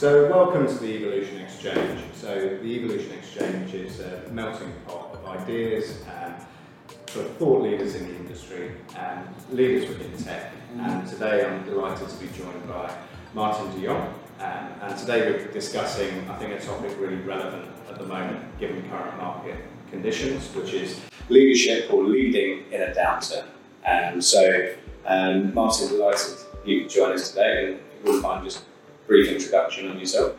So welcome to the Evolution Exchange. So the Evolution Exchange is a melting pot of ideas and for thought leaders in the industry and leaders within tech. And today I'm delighted to be joined by Martin de Jong. Um, and today we're discussing, I think, a topic really relevant at the moment, given current market conditions, which is leadership or leading in a downturn. Um, so, um, Martin, delighted you could join us today, and if you would mind just brief introduction on yourself.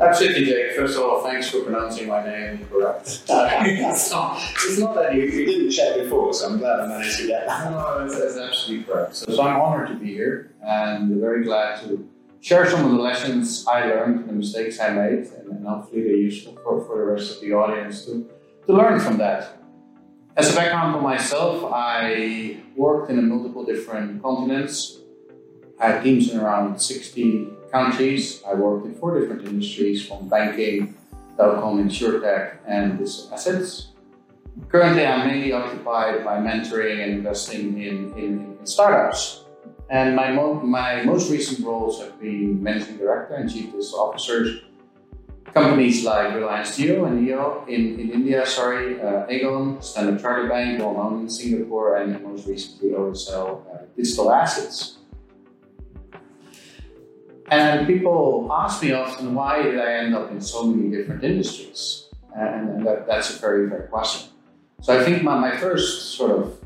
Absolutely, Jake. First of all, thanks for pronouncing my name correct. it's, not, it's not that you, We didn't check before, so I'm glad I managed to get that. No, that's, that's absolutely correct. So, so I'm honored to be here and very glad to share some of the lessons I learned, the mistakes I made, and, and hopefully they're useful for, for the rest of the audience to, to learn from that. As a background for myself, I worked in multiple different continents. I had teams in around 60 countries. I worked in four different industries from banking, telecom, insurtech, and digital assets. Currently, I'm mainly occupied by mentoring and investing in, in, in startups. And my, mo- my most recent roles have been managing director and chief business officers companies like Reliance Jio and Neo in, in India, sorry, uh, Aegon, Standard Chartered Bank, well known in Singapore, and most recently OSL uh, Digital Assets. And people ask me often, why did I end up in so many different industries? And, that, that's a very fair question. So I think my, my first sort of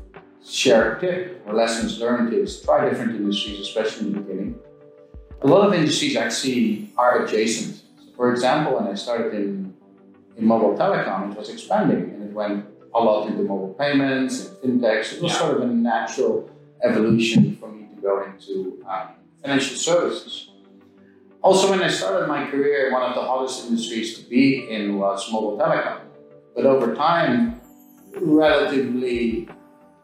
shared tip or lessons learned is try different industries, especially in the beginning. A lot of industries actually are adjacent. So for example, when I started in, in mobile telecom, it was expanding and it went a lot into mobile payments and fintechs. It was Yeah. sort of a natural evolution for me to go into um, financial services. Also, when I started my career, one of the hottest industries to be in was mobile telecom. But over time, relatively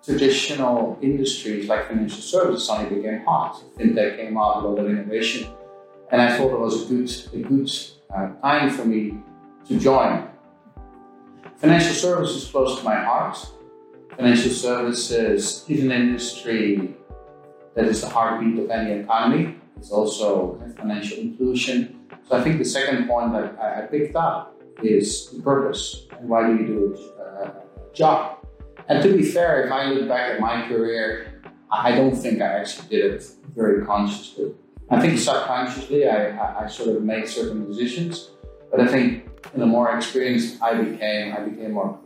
traditional industries like financial services suddenly became hot. Fintech came out, a lot of innovation, and I thought it was a good, a good uh, time for me to join. Financial services close to my heart. Financial services is an industry that is the heartbeat of any economy. It's also financial inclusion. So I think the second point that I picked up is the purpose and why do you do a uh, job? And to be fair, if I look back at my career, I don't think I actually did it very consciously. I think subconsciously I, I, sort of made certain decisions, but I think in the more experienced I became, I became more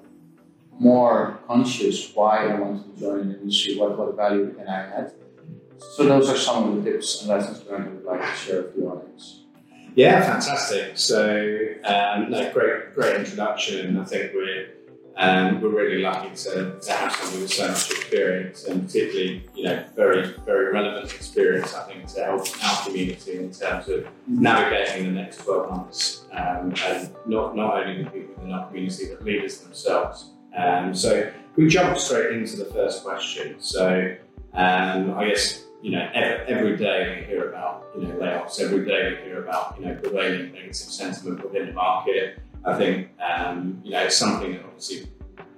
more conscious why I wanted to join an industry, what, what value can I add. So those are some of the tips and lessons learned I would like to share with the audience. Yeah, fantastic. So, um, no, great, great introduction. I think we're um, we're really lucky to, to have someone with so much experience, and particularly, you know, very, very relevant experience. I think to help our community in terms of navigating the next twelve months, um, and not not only the people in our community, but leaders themselves. Um, so, we jump straight into the first question. So, um, I guess you know, every, every day we hear about, you know, layoffs. Every day we hear about, you know, prevailing negative sentiment within the market. I think, um, you know, it's something that obviously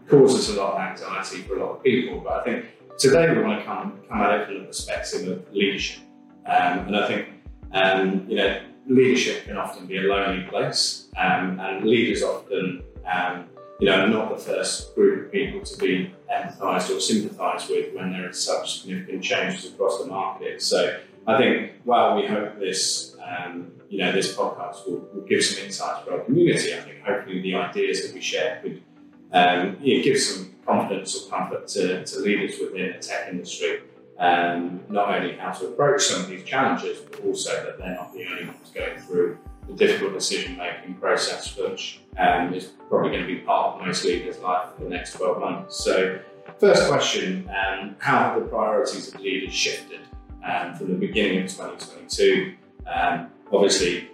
causes a lot of anxiety for a lot of people. But I think today we want to come come at it from the perspective of leadership. Um, and I think, um, you know, leadership can often be a lonely place, um, and leaders often, um, you know, not the first group of people to be empathised or sympathised with when there is such significant changes across the market. So I think while we hope this, um, you know, this podcast will, will give some insights for our community, I think hopefully the ideas that we share could um, give some confidence or comfort to, to leaders within the tech industry. Um, not only how to approach some of these challenges, but also that they're not the only ones going through the difficult decision making process, which um, is probably going to be part of most leaders' life for the next 12 months. So, first question um, How have the priorities of leaders shifted um, from the beginning of 2022? Um, obviously,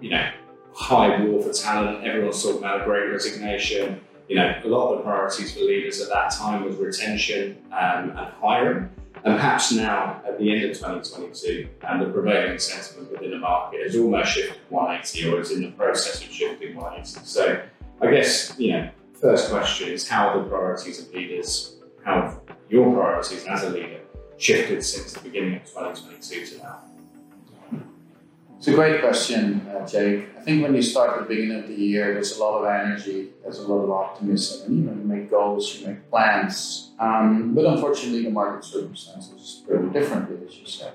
you know, high war for talent, everyone's talking about a great resignation. You know, a lot of the priorities for leaders at that time was retention um, and hiring. And perhaps now, at the end of 2022, and the prevailing sentiment within the market has almost shifted 180 or is in the process of shifting 180. So, I guess, you know, first question is how the priorities of leaders, how have your priorities as a leader shifted since the beginning of 2022 to now? It's a great question, uh, Jake. I think when you start at the beginning of the year, there's a lot of energy, there's a lot of optimism, and you know, you make goals, you make plans. Um, but unfortunately, the market circumstances very differently, as you said.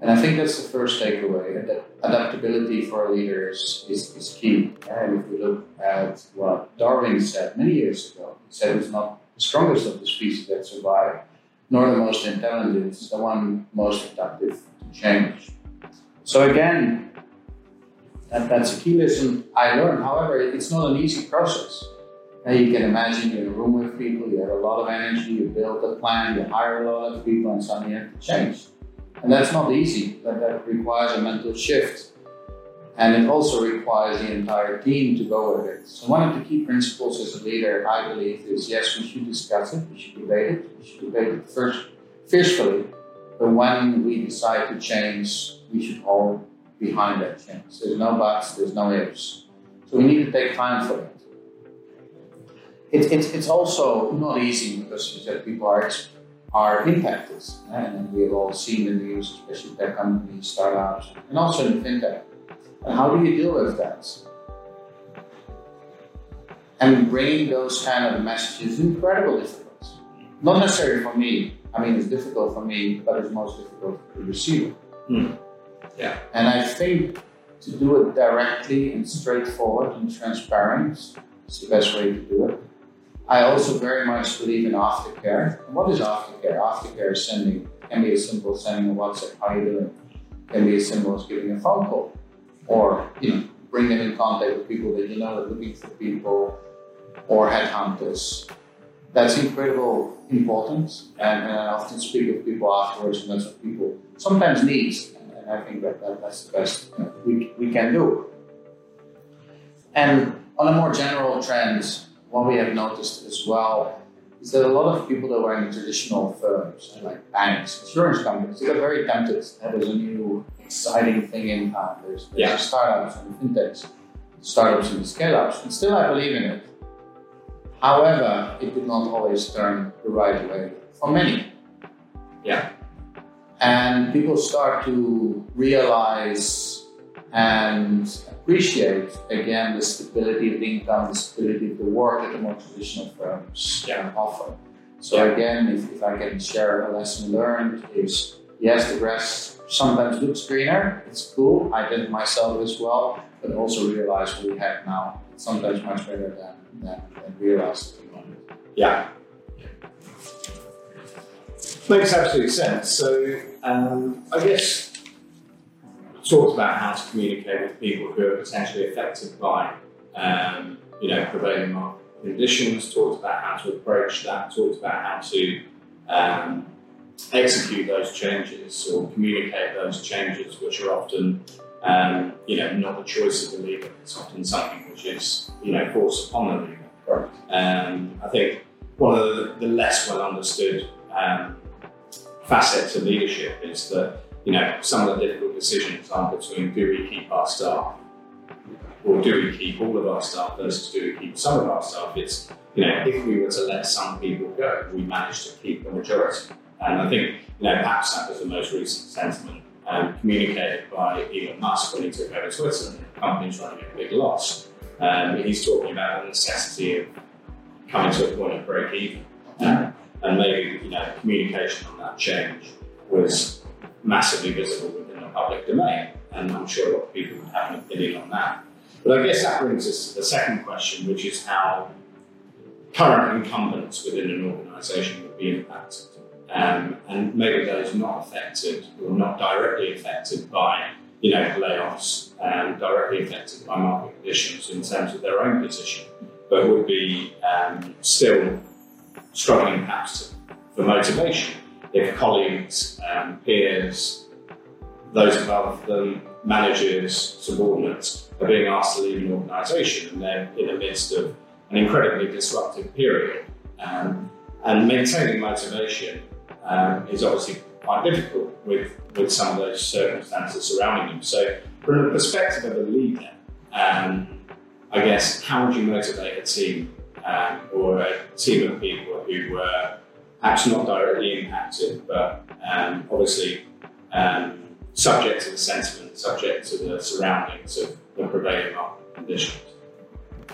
And I think that's the first takeaway that adaptability for leaders is, is key. And if we look at what Darwin said many years ago, he said it's not the strongest of the species that survive, nor the most intelligent, it's the one most adaptive to change. So again, that, that's a key lesson I learned. However, it's not an easy process. Now you can imagine you're in a room with people, you have a lot of energy, you build a plan, you hire a lot of people, and suddenly you have to change. And that's not easy. That, that requires a mental shift. And it also requires the entire team to go with it. So one of the key principles as a leader, I believe, is yes, we should discuss it, we should debate it, we should debate it first fiercely. But when we decide to change, we should all behind that change. There's no buts, there's no ifs. So we need to take time for it. It, it, it's also not easy because people are, are impacted. And we have all seen the news, especially tech companies, startups, and also in fintech. And how do you deal with that? And bringing those kind of messages is incredibly difficult. Not necessarily for me. I mean, it's difficult for me, but it's most difficult for the receiver. Hmm. Yeah. And I think to do it directly and straightforward and transparent is the best way to do it. I also very much believe in aftercare. And what is aftercare? Aftercare is sending, can be as simple as sending a WhatsApp, how you doing? Can be as simple as giving a phone call. Or, you know, bring them in contact with people that you know are looking for people or headhunters. That's incredible important. And, and I often speak with people afterwards, and that's what people sometimes need. I think that, that that's the best we, we can do. And on a more general trend, what we have noticed as well is that a lot of people that were in traditional firms, like banks, insurance companies, they got very tempted that there's a new exciting thing in town. There's, there's yeah. startups and fintechs, startups and scale ups, and still I believe in it. However, it did not always turn the right way for many. Yeah and people start to realize and appreciate again the stability of the income, the stability of the work that the more traditional firms yeah. offer. So yeah. again, if, if I can share a lesson learned is yes, the grass sometimes looks greener. It's cool. I did myself as well, but also realize what we have now. Sometimes much better than than, than realized at the moment. Yeah. Makes absolute sense. So um, I guess talked about how to communicate with people who are potentially affected by um, you know prevailing market conditions. Talked about how to approach that. Talked about how to um, execute those changes or communicate those changes, which are often um, you know not the choice of the leader. It's often something which is you know forced upon the leader. Right. Um, I think one of the, the less well understood um, facets of leadership is that you know some of the difficult decisions are between do we keep our staff or do we keep all of our staff versus do we keep some of our staff. It's you know if we were to let some people go, we managed to keep the majority. And I think you know perhaps that was the most recent sentiment um, communicated by Elon Musk when he took over Twitter and the company's running a big loss. Um, he's talking about the necessity of coming to a point of break even. Um, and maybe you know communication on that change was massively visible within the public domain, and I'm sure a lot of people would have an opinion on that. But I guess that brings us to the second question, which is how current incumbents within an organisation would be impacted, um, and maybe those not affected or not directly affected by you know layoffs, and directly affected by market conditions in terms of their own position, but would be um, still struggling perhaps for motivation. If colleagues, um, peers, those above them, managers, subordinates are being asked to leave an organisation and they're in the midst of an incredibly disruptive period. Um, and maintaining motivation um, is obviously quite difficult with, with some of those circumstances surrounding them. So, from the perspective of a leader, um, I guess, how would you motivate a team um, or a team of people who were perhaps not directly impacted, but um, obviously um, subject to the sentiment, subject to the surroundings of the prevailing market conditions.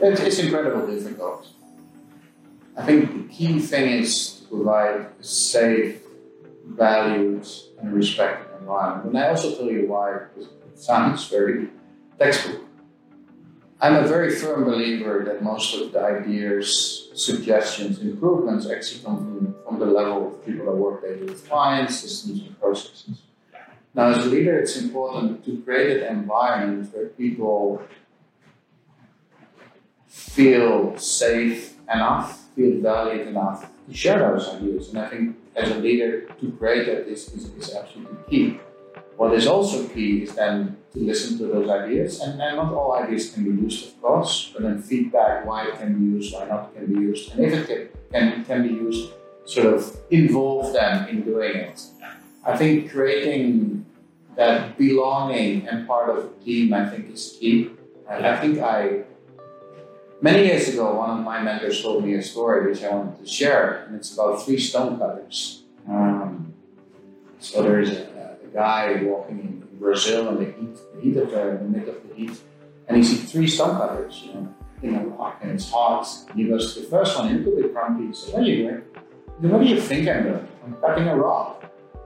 It's, it's incredibly difficult. I think the key thing is to provide a safe, valued, and respected environment. And I also tell you why, because it sounds very textbook. I'm a very firm believer that most of the ideas, suggestions, improvements actually come from, from the level of people that work daily with clients, systems, and processes. Now, as a leader, it's important to create an environment where people feel safe enough, feel valued enough to share those ideas. And I think as a leader, to create that is, is, is absolutely key. What is also key is then to listen to those ideas, and, and not all ideas can be used, of course, but then feedback why it can be used, why not can be used, and if it can, can, can be used, sort of involve them in doing it. I think creating that belonging and part of a team, I think, is key. And I think I, many years ago, one of my mentors told me a story which I wanted to share, and it's about three stonecutters. Um, so there's a, a, guy walking in Brazil in the heat, the heat of the, the of the heat, and he sees three stonecutters, you know, in a rock, and it's hot. And he goes to the first one, he he's a bit grumpy. He says, "What are you doing?" "What do you think I'm doing? I'm cutting a rock.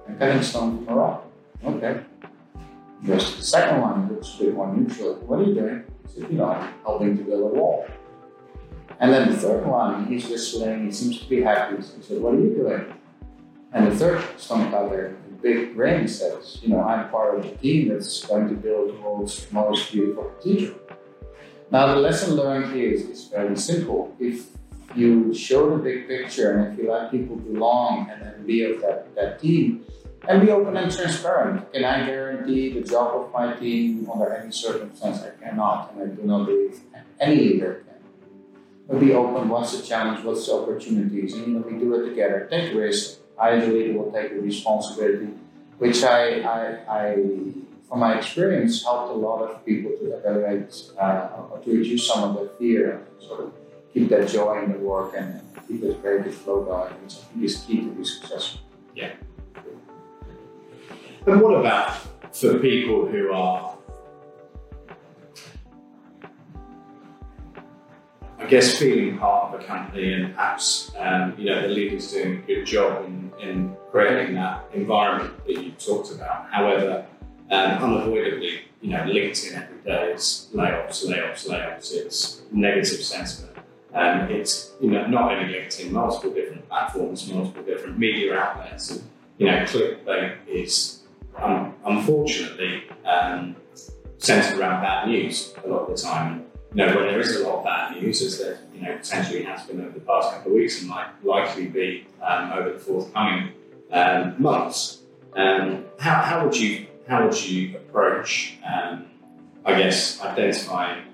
I'm cutting stone from a rock." Okay. Goes to the second one, he looks a bit more neutral. What are you doing? He said, you know, I'm helping to build a wall. And then the third one, he's whistling, he seems to be happy. He said, What are you doing? And the third stonecutter, the big brain says, You know, I'm part of the team that's going to build the world's most beautiful cathedral. Now, the lesson learned is, is very simple. If you show the big picture and if you let people belong and then be of that, that team, and be open and transparent. Can I guarantee the job of my team under any circumstance? I cannot, and I do not believe any leader can. But be open. What's the challenge? What's the opportunities? And you know, we do it together. Take risk. I leader will take the responsibility, which I, I, I from my experience, helped a lot of people to evaluate uh, or to reduce some of their fear and sort of keep that joy in the work and, and keep that creative flow going, which I think is key to be successful. Yeah. And what about for people who are, I guess, feeling part of a company and perhaps um, you know the leader's doing a good job in, in creating that environment that you talked about. However, um, unavoidably, you know, LinkedIn every day is layoffs, layoffs, layoffs. It's negative sentiment. Um, it's you know not only LinkedIn, multiple different platforms, multiple different media outlets, and you know clickbait is um, unfortunately centered around bad news a lot of the time. You know, when there is a lot of bad news, as there you know potentially has been over the past couple of weeks and might likely be um, over the forthcoming um, months, um, how, how would you how would you approach, um, I guess, identifying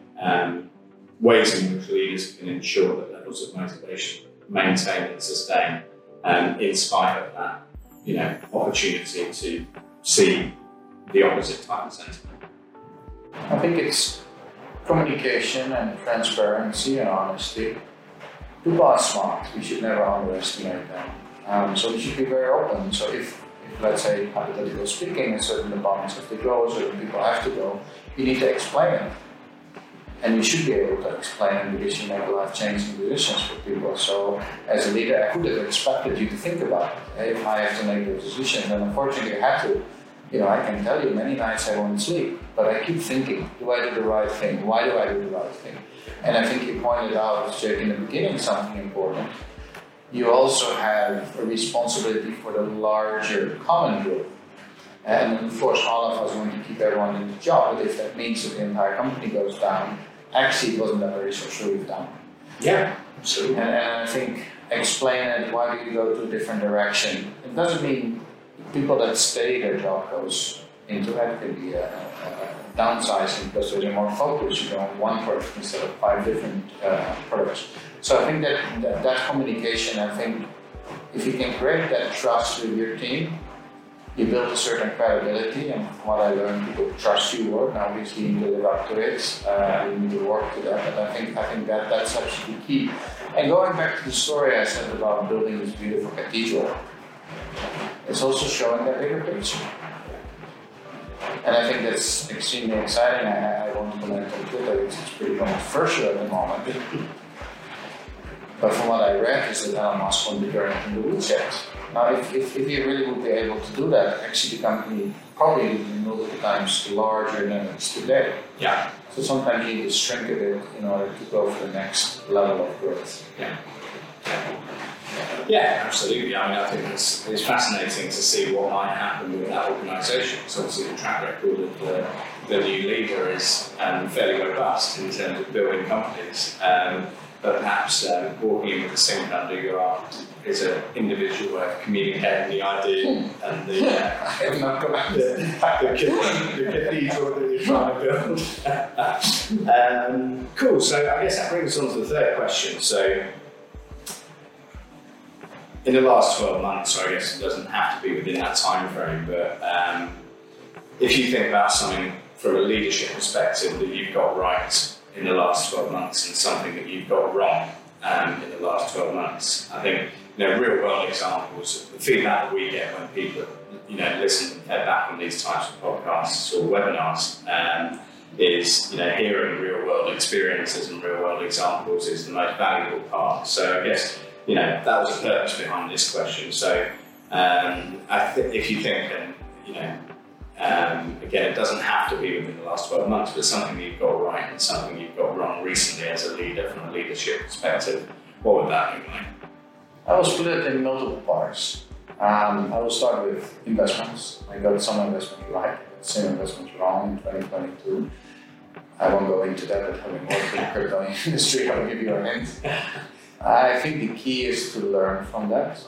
ways in which leaders can ensure that levels of motivation maintain and sustain in spite of that, you know, opportunity to see the opposite type of sentiment? I think it's communication and transparency and honesty. People are smart. We should never underestimate them. Um, so we should be very open. So if, if let's say, hypothetically speaking, a certain departments have to go, certain people have to go, you need to explain it. And you should be able to explain because you make life changing decisions for people. So as a leader, I would have expected you to think about it. If I have to make those decision, and unfortunately I have to, you know, I can tell you many nights I won't sleep, but I keep thinking, do I do the right thing? Why do I do the right thing? And I think you pointed out, Jake, in the beginning, something important. You also have a responsibility for the larger common good. And of course, all of us want to keep everyone in the job, but if that means that the entire company goes down, actually it wasn't that very socially down. Yeah, absolutely. And, and I think explain it, why do you go to a different direction? It doesn't mean people that stay their job goes into that could be a, a downsizing because there's a more focus. You on one product instead of five different uh, products. So I think that, that, that communication, I think if you can create that trust with your team, you build a certain credibility, and from what I learned, people trust you work. Now, you need to live up to it. Uh, you need to work to that. But I think I think that that's actually the key. And going back to the story I said about building this beautiful cathedral, it's also showing that bigger picture. And I think that's extremely exciting. I, I won't comment on Twitter, it's, it's pretty controversial at the moment. But from what I read, is that Elon Musk won't be in the woodshed. Now, if, if, if he really would be able to do that, actually the company probably would be multiple times larger than it is today. Yeah. So sometimes you need to shrink a bit in order to go for the next level of growth. Yeah. Yeah, absolutely. I mean, I think it's, it's fascinating to see what might happen with that organisation. So obviously the track record of the, the new leader is um, fairly robust in terms of building companies. Um, but perhaps um, walking in with the sink under your arm is an individual way of communicating the idea and the, uh, I have not got the, the, cathedral, the cathedral that you're trying to build. um, cool. So I guess that brings us on to the third question. So in the last 12 months, or I guess it doesn't have to be within that time frame, but um, if you think about something from a leadership perspective that you've got right in the last 12 months and something that you've got wrong um, in the last 12 months, I think you know, real world examples, the feedback that we get when people you know, listen and head back on these types of podcasts or webinars um, is you know, hearing real world experiences and real world examples is the most valuable part. So I guess you know, that was the purpose behind this question. So, um, th- if you think, and you know, um, again, it doesn't have to be within the last 12 months, but something you've got right and something you've got wrong recently as a leader from a leadership perspective, what would that look like? I will split it in multiple parts. Um, I will start with investments. I got some investments right, some investments wrong in 2022. I won't go into that, but having worked in the crypto industry, I'll give you a hint. I think the key is to learn from that.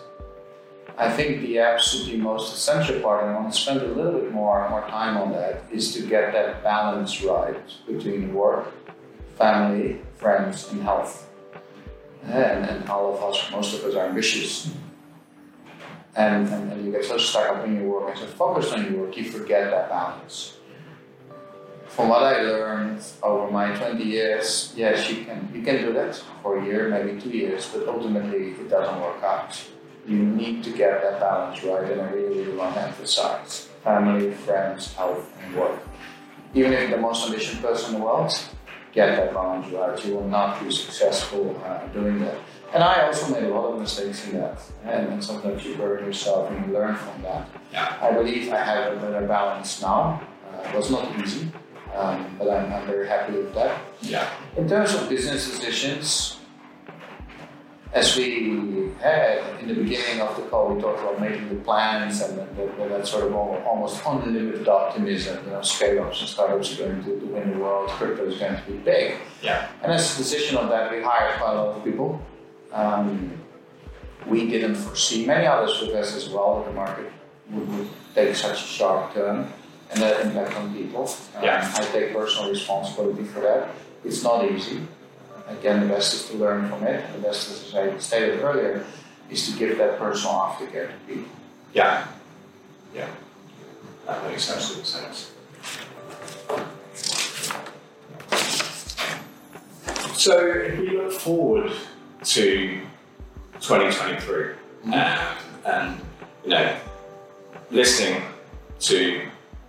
I think the absolutely most essential part, and I want to spend a little bit more, more time on that, is to get that balance right between work, family, friends, and health. And, and all of us, most of us are ambitious. And, and, and you get so stuck up in your work and so focused on your work, you forget that balance from what I learned over my 20 years, yes, you can you can do that for a year, maybe two years, but ultimately it doesn't work out. You need to get that balance right, and I really, really want to emphasize family, friends, health, and work. Even if you're the most ambitious person in the world, get that balance right. You will not be successful uh, doing that. And I also made a lot of mistakes in that, and, and sometimes you burn yourself and you learn from that. Yeah. I believe I have a better balance now. Uh, it was not easy um, but I'm, I'm very happy with that. Yeah. In terms of business decisions, as we had in the beginning of the call, we talked about making the plans and that, that, sort of almost unlimited optimism. You know, scale ups and startups are going to, win the world, crypto is going to be big. Yeah. And as a decision of that, we hired quite a lot of people. Um, we didn't foresee, many others with us as well, that the market would, would take such a sharp turn and that impact on people. Um, Yeah. I take personal responsibility for that. It's not easy. Again, the best is to learn from it. The best, as I stated earlier, is to give that personal aftercare to people. Yeah. Yeah. That makes absolute sense. So if we look forward to 2023 um, and you know listening to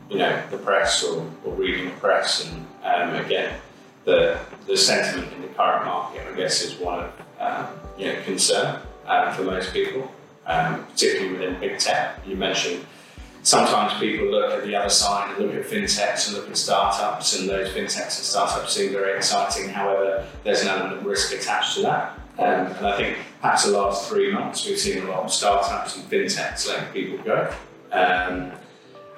you know the press or, or reading the press and um, again the the sentiment in the current market I guess is one of um, you know concern um, for most people um, particularly within big tech. You mentioned sometimes people look at the other side and look at fintechs and look at startups and those fintechs and startups seem very exciting. However there's an element of risk attached to that. Um, and I think perhaps the last three months we've seen a lot of startups and fintechs letting people go. Um,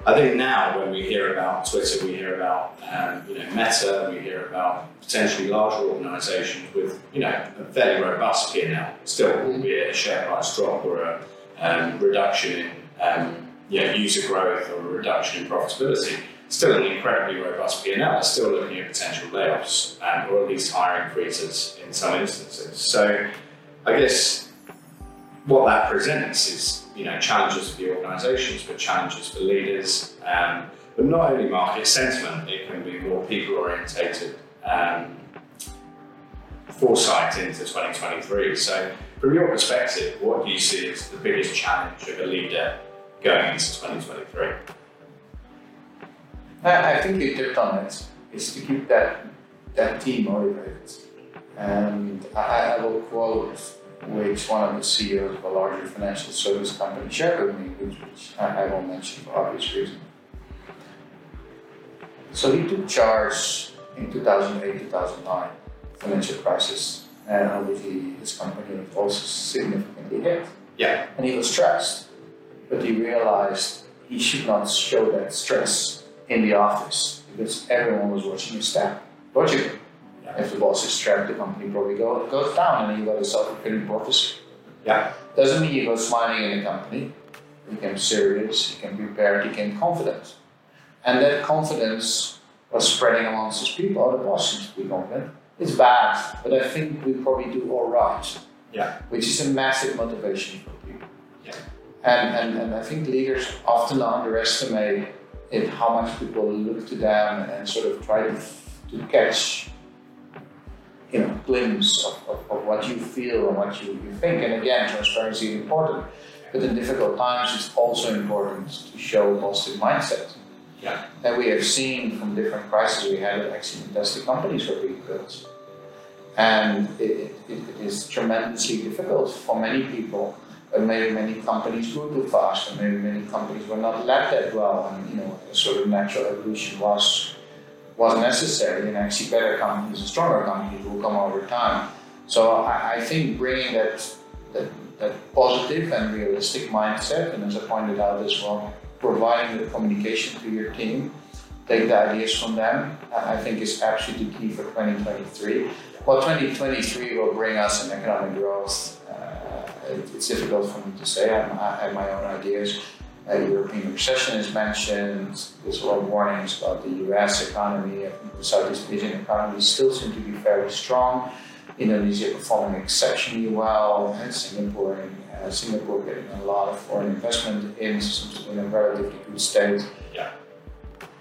I think now when we hear about Twitter, we hear about um, you know Meta, we hear about potentially larger organisations with you know a fairly robust P&L, still albeit a share price drop or a um, reduction in um, you know, user growth or a reduction in profitability. Still an incredibly robust P&L. Still looking at potential layoffs um, or at least hiring freezes in some instances. So I guess what that presents is you know, challenges for the organisations, but challenges for leaders. Um, but not only market sentiment, it can be more people orientated um, foresight into 2023. So, from your perspective, what do you see as the biggest challenge of a leader going into 2023? I, think you tipped on it, is to keep that, that team motivated. And I, I will quote which one of the CEOs of a larger financial service company shared with me, which, which I, I won't mention for obvious reasons. So he took charge in 2008, 2009, financial crisis, and obviously his company was also significantly hit. Yeah. And he was stressed, but he realized he should not show that stress in the office because everyone was watching his step. Logically. If the boss is stressed, the company probably go, goes down and you got a self-fulfilling prophecy. Yeah. Doesn't mean you go smiling in the company. He became serious, he became prepared, he became confident. And that confidence was spreading amongst his people. Oh, the boss seems to be confident. It's bad, but I think we probably do all right. Yeah. Which is a massive motivation for people. Yeah. And, and, and I think leaders often underestimate it, how much people look to them and sort of try to, to catch you know, glimpse of, of, of, what you feel and what you, you think. And again, transparency is important. But in difficult times, it's also important to show a positive mindset. Yeah. And we have seen from different crises we had that actually fantastic companies were being built. And it, it, it is tremendously difficult for many people. But maybe many companies grew too fast, and maybe many companies were not led that well, and you know, a sort of natural evolution was was necessary, and actually better companies and stronger companies will come over time. So I, I think bringing that, that that positive and realistic mindset, and as I pointed out as well, providing the communication to your team, take the ideas from them, I think is absolutely key for 2023. What 2023 will bring us in economic growth, uh, it's difficult for me to say. I, have my own ideas. Uh, European recession is mentioned. There's a lot of warnings about the US economy. I think the Southeast Asian economy still seem to be fairly strong. Indonesia performing exceptionally well, and Singapore uh, Singapore getting a lot of foreign investment in, seems to be in a relatively good state.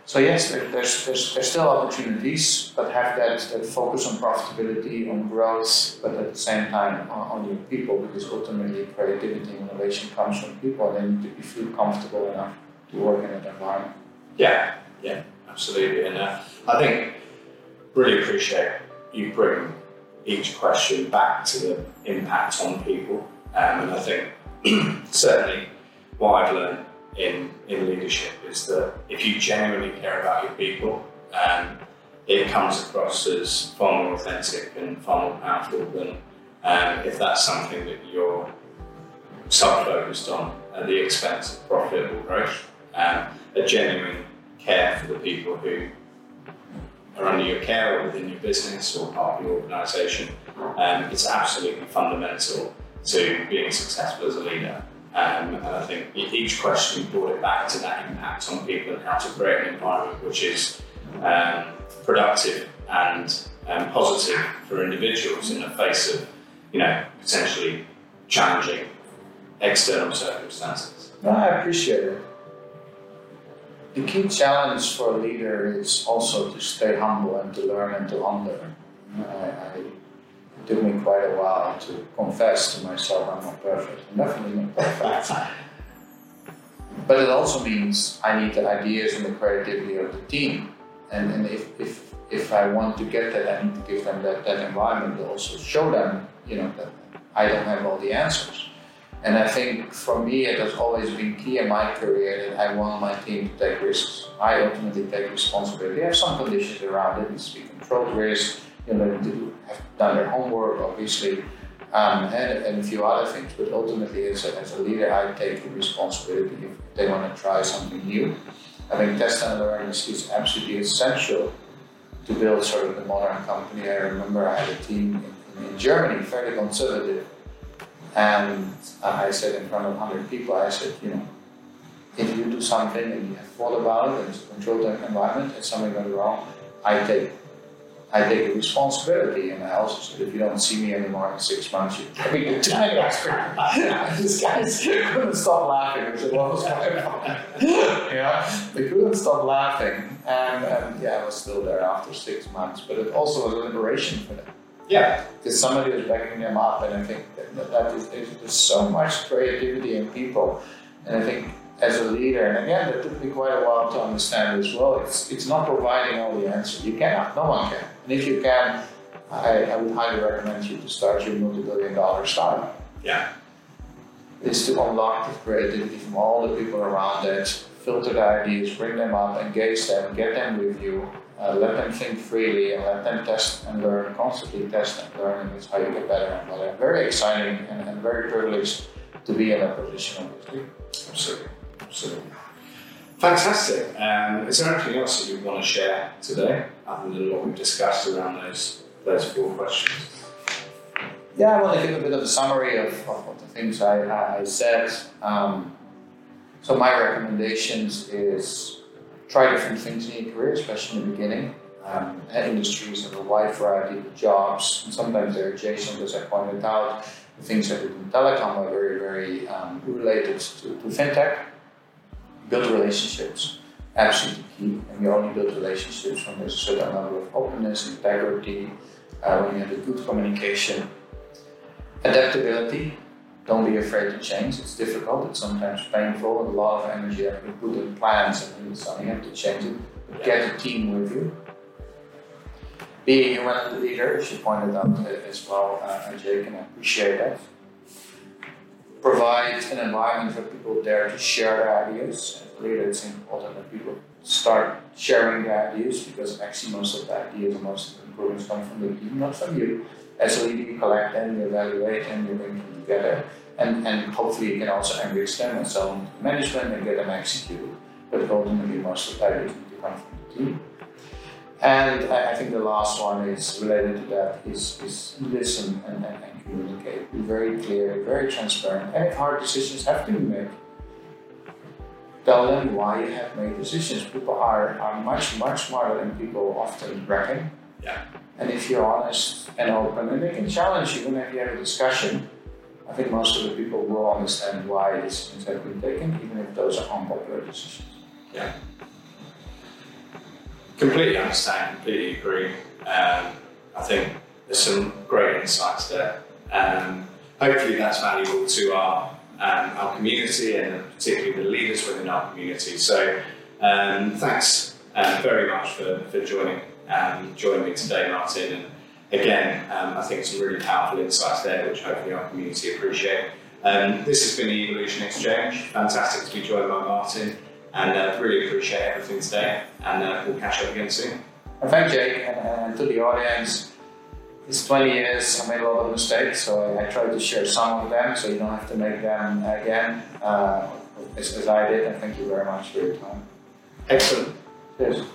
So yes, there, there's, there's, there's still opportunities, but have that, that focus on profitability, on growth, but at the same time on, on your people, because ultimately creativity and innovation comes from people, and then you feel comfortable enough to work in that environment. Yeah, yeah, absolutely. And uh, I think really appreciate you bring each question back to the impact on people um, and I think certainly what I've learned in, in leadership is that if you genuinely care about your people, um, it comes across as far more authentic and far more powerful than um, if that's something that you're self-focused on at the expense of profitable growth. Um, a genuine care for the people who are under your care or within your business or part of your organisation. Um, it's absolutely fundamental to being successful as a leader. Um, and I think each question brought it back to that impact on people and how to create an environment which is um, productive and um, positive for individuals in the face of, you know, potentially challenging external circumstances. No, I appreciate it. The key challenge for a leader is also to stay humble and to learn and to unlearn. I, I took me quite a while to confess to myself I'm not perfect. I'm definitely not perfect. but it also means I need the ideas and the creativity of the team. And, and if, if, if I want to get that, I need to give them that, that environment to also show them, you know, that I don't have all the answers. And I think for me, it has always been key in my career that I want my team to take risks. I ultimately take responsibility. I have some conditions around it, needs to be controlled risk, you know, have done their homework, obviously, um, and, and, a few other things. But ultimately, as a, as a leader, I take the responsibility if they want to try something new. I think test and learn is, is absolutely essential to build sort of the modern company. I remember I had a team in, in Germany, fairly conservative, and I said in front of 100 people, I said, you know, if you do something and you have thought about it and it's a controlled environment and something goes wrong, I take I take the responsibility, and I also said, if you don't see me anymore in six months, you probably get too many These guys couldn't stop laughing. I said, what was going on? yeah, they couldn't stop laughing, and, and yeah, I was still there after six months. But it also was a liberation for them. Yeah, because somebody was backing them up, and I think that, that, that is, there's so much creativity in people, and I think as a leader, and again, it took me quite a while to understand as well. It's it's not providing all the answers. You cannot. No one can. And if you can, I, I would highly recommend you to start your multi-billion-dollar startup. Yeah. Is to unlock the creativity from all the people around it, filter the ideas, bring them up, engage them, get them with you, uh, let them think freely, and let them test and learn, constantly test and learn, and that's how you get better and better. Very exciting and, and very privileged to be in that position, obviously. Absolutely. Absolutely. Fantastic. Um, is there anything else that you want to share today, other than what we've discussed around those those four questions? Yeah, I want to give a bit of a summary of, of, of the things I, I said. Um, so my recommendations is try different things in your career, especially in the beginning. Um, industries have a wide variety of jobs, and sometimes they're adjacent, as I pointed out. The things I do in telecom are very, very um, related to, to fintech. Build relationships, absolutely key. And you only build relationships when there's a certain level of openness, integrity, uh, when you have a good communication. Adaptability, don't be afraid to change. It's difficult, it's sometimes painful, and a lot of energy have been put in plans and suddenly have to change it. But get a team with you. Be a human leader, as you pointed out as well, uh, Jake, and I appreciate that. Provide an environment where people dare to share their ideas. And believe it's important that people start sharing their ideas because actually most of the ideas and most of the improvements come from the team, not from you. Leader, you collect them, you evaluate them, you bring them together, and, and hopefully you can also enrich them and sell them to management and get them executed. But ultimately, most of the ideas need to come from the team. And I, I think the last one is related to that is, is listen and, and communicate. Be very clear, very transparent, and if hard decisions have to be made, tell them why you have made decisions. People are, are much, much smarter than people often reckon. Yeah. And if you're honest and open, and they can challenge you whenever you have a discussion, I think most of the people will understand why decisions have been taken, even if those are unpopular decisions. Yeah. Completely understand, completely agree. Um, I think there's some great insights there. Um, hopefully, that's valuable to our um, our community and particularly the leaders within our community. So, um, thanks uh, very much for, for joining um, joining me today, Martin. And again, um, I think some really powerful insights there, which hopefully our community appreciate. This has been the Evolution Exchange. Fantastic to be joined by Martin, and uh, really appreciate everything today. And uh, we'll catch up again soon. Thank Jake and, and to the audience. It's 20 years, I made a lot of mistakes, so I, I try to share some of them so you don't have to make them again, uh, as, as I did. And thank you very much for your time. Excellent. Cheers.